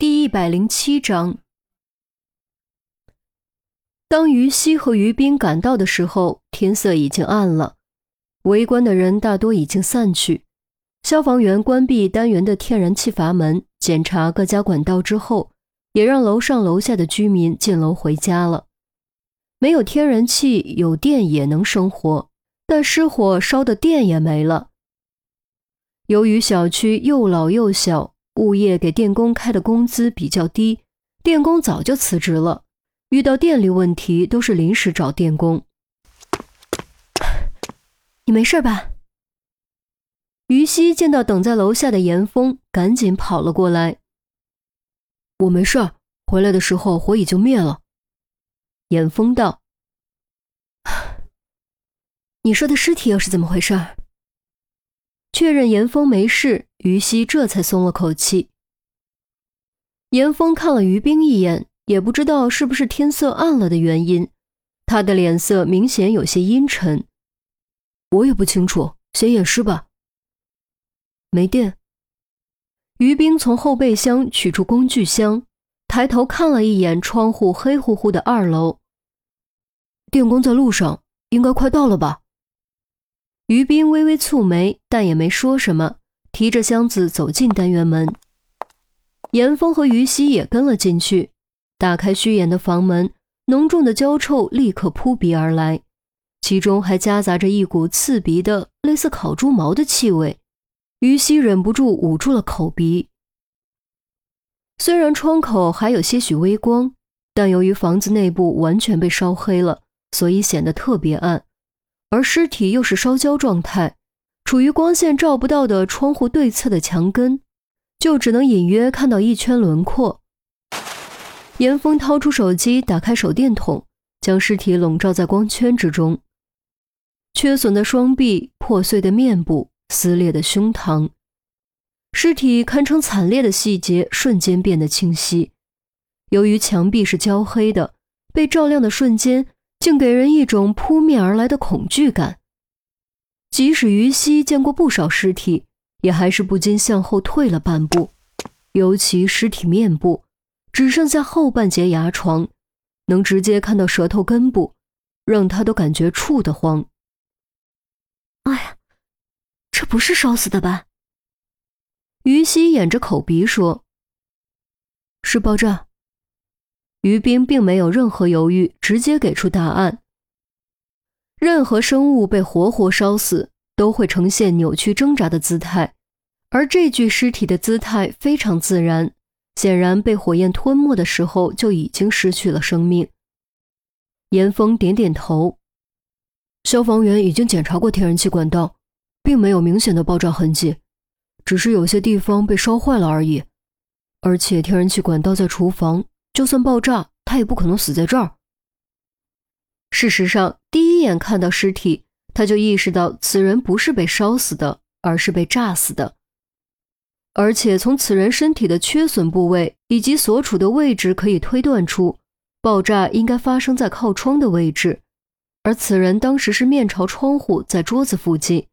第一百零七章，当于西和于斌赶到的时候，天色已经暗了，围观的人大多已经散去。消防员关闭单元的天然气阀门，检查各家管道之后，也让楼上楼下的居民进楼回家了。没有天然气，有电也能生活，但失火烧的电也没了。由于小区又老又小。物业给电工开的工资比较低，电工早就辞职了。遇到电力问题都是临时找电工。你没事吧？于西见到等在楼下的严峰，赶紧跑了过来。我没事，回来的时候火已经灭了。严峰道：“你说的尸体又是怎么回事？”确认严峰没事，于西这才松了口气。严峰看了于冰一眼，也不知道是不是天色暗了的原因，他的脸色明显有些阴沉。我也不清楚，先验尸吧。没电。于冰从后备箱取出工具箱，抬头看了一眼窗户黑乎乎的二楼。电工在路上，应该快到了吧。于斌微微蹙眉，但也没说什么，提着箱子走进单元门。严峰和于西也跟了进去，打开虚掩的房门，浓重的焦臭立刻扑鼻而来，其中还夹杂着一股刺鼻的、类似烤猪毛的气味。于西忍不住捂住了口鼻。虽然窗口还有些许微光，但由于房子内部完全被烧黑了，所以显得特别暗。而尸体又是烧焦状态，处于光线照不到的窗户对侧的墙根，就只能隐约看到一圈轮廓。严峰掏出手机，打开手电筒，将尸体笼罩在光圈之中。缺损的双臂，破碎的面部，撕裂的胸膛，尸体堪称惨烈的细节瞬间变得清晰。由于墙壁是焦黑的，被照亮的瞬间。竟给人一种扑面而来的恐惧感。即使于西见过不少尸体，也还是不禁向后退了半步。尤其尸体面部，只剩下后半截牙床，能直接看到舌头根部，让他都感觉怵得慌。哎呀，这不是烧死的吧？于西掩着口鼻说：“是爆炸。”于冰并没有任何犹豫，直接给出答案。任何生物被活活烧死，都会呈现扭曲挣扎的姿态，而这具尸体的姿态非常自然，显然被火焰吞没的时候就已经失去了生命。严峰点点头，消防员已经检查过天然气管道，并没有明显的爆炸痕迹，只是有些地方被烧坏了而已。而且天然气管道在厨房。就算爆炸，他也不可能死在这儿。事实上，第一眼看到尸体，他就意识到此人不是被烧死的，而是被炸死的。而且从此人身体的缺损部位以及所处的位置，可以推断出，爆炸应该发生在靠窗的位置，而此人当时是面朝窗户，在桌子附近，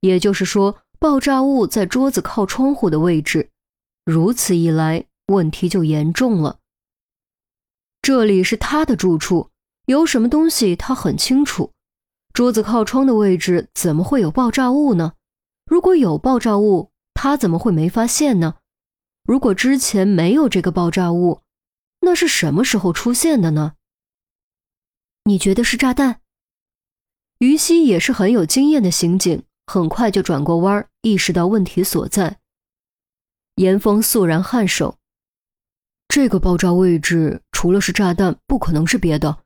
也就是说，爆炸物在桌子靠窗户的位置。如此一来，问题就严重了。这里是他的住处，有什么东西他很清楚。桌子靠窗的位置怎么会有爆炸物呢？如果有爆炸物，他怎么会没发现呢？如果之前没有这个爆炸物，那是什么时候出现的呢？你觉得是炸弹？于西也是很有经验的刑警，很快就转过弯，意识到问题所在。严峰肃然颔首。这个爆炸位置除了是炸弹，不可能是别的。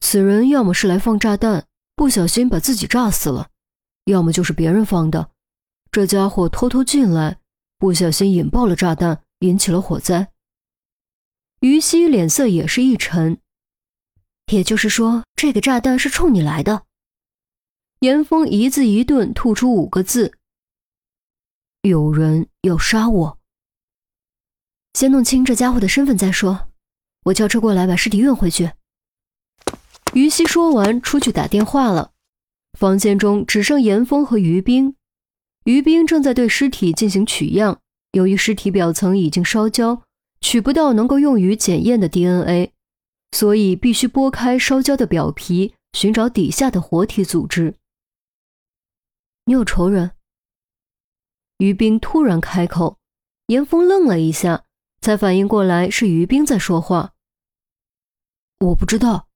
此人要么是来放炸弹，不小心把自己炸死了；要么就是别人放的。这家伙偷偷进来，不小心引爆了炸弹，引起了火灾。于西脸色也是一沉。也就是说，这个炸弹是冲你来的。严峰一字一顿吐出五个字：“有人要杀我。”先弄清这家伙的身份再说，我叫车过来把尸体运回去。于西说完，出去打电话了。房间中只剩严峰和于冰，于冰正在对尸体进行取样。由于尸体表层已经烧焦，取不到能够用于检验的 DNA，所以必须剥开烧焦的表皮，寻找底下的活体组织。你有仇人？于冰突然开口，严峰愣了一下，才反应过来是于冰在说话。我不知道。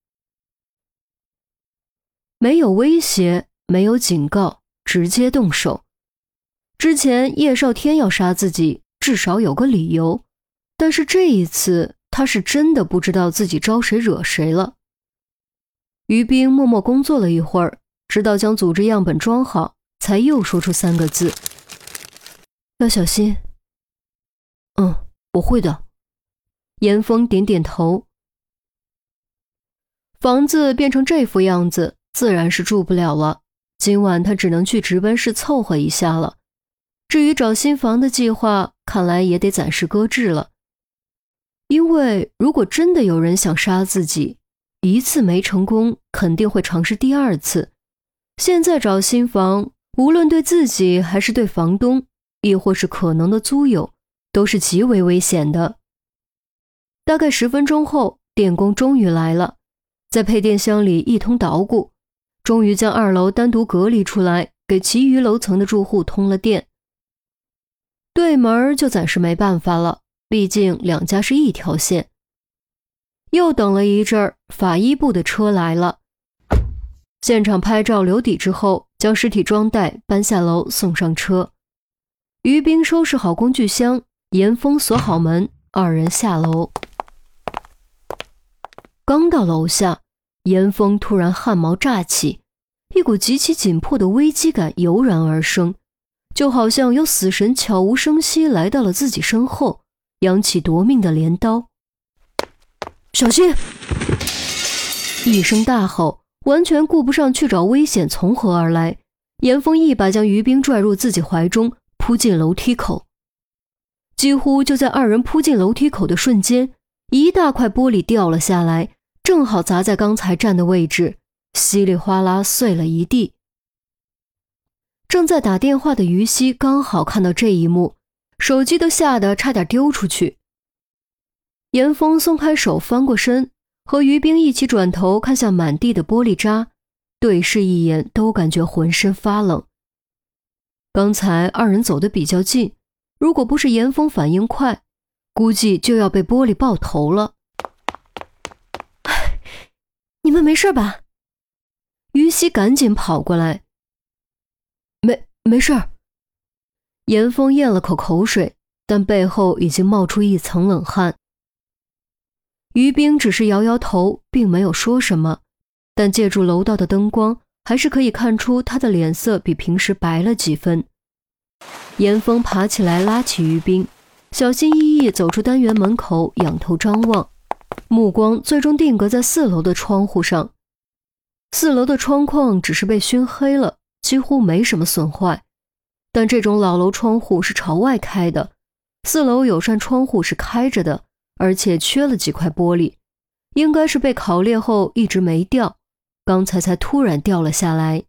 没有威胁，没有警告，直接动手。之前叶少天要杀自己，至少有个理由。但是这一次，他是真的不知道自己招谁惹谁了。于冰默默工作了一会儿，直到将组织样本装好，才又说出三个字：“要小心。”“，我会的。”严峰点点头。房子变成这副样子，自然是住不了了。今晚他只能去值班室凑合一下了。至于找新房的计划，看来也得暂时搁置了。因为如果真的有人想杀自己，一次没成功，肯定会尝试第二次。现在找新房，无论对自己还是对房东，亦或是可能的租友，都是极为危险的。大概十分钟后，电工终于来了，在配电箱里一通捣鼓，终于将二楼单独隔离出来，给其余楼层的住户通了电。对门就暂时没办法了。毕竟两家是一条线。又等了一阵儿，法医部的车来了，现场拍照留底之后，将尸体装袋搬下楼送上车。于冰收拾好工具箱，严峰锁好门，二人下楼。刚到楼下，严峰突然汗毛炸起，一股极其紧迫的危机感油然而生，就好像有死神悄无声息来到了自己身后。扬起夺命的镰刀，小心！一声大吼，完全顾不上去找危险从何而来。严峰一把将于冰拽入自己怀中，扑进楼梯口。几乎就在二人扑进楼梯口的瞬间，一大块玻璃掉了下来，正好砸在刚才站的位置，稀里哗啦碎了一地。正在打电话的于西刚好看到这一幕。手机都吓得差点丢出去。严峰松开手，翻过身，和于冰一起转头看向满地的玻璃渣，对视一眼，都感觉浑身发冷。刚才二人走得比较近，如果不是严峰反应快，估计就要被玻璃爆头了。你们没事吧？于西赶紧跑过来。没，没事儿。严峰咽了口口水，但背后已经冒出一层冷汗。于冰只是摇摇头，并没有说什么，但借助楼道的灯光，还是可以看出他的脸色比平时白了几分。严峰爬起来，拉起于冰，小心翼翼走出单元门口，仰头张望，目光最终定格在四楼的窗户上。四楼的窗框只是被熏黑了，几乎没什么损坏。但这种老楼窗户是朝外开的，四楼有扇窗户是开着的，而且缺了几块玻璃，应该是被烤裂后一直没掉，刚才才突然掉了下来。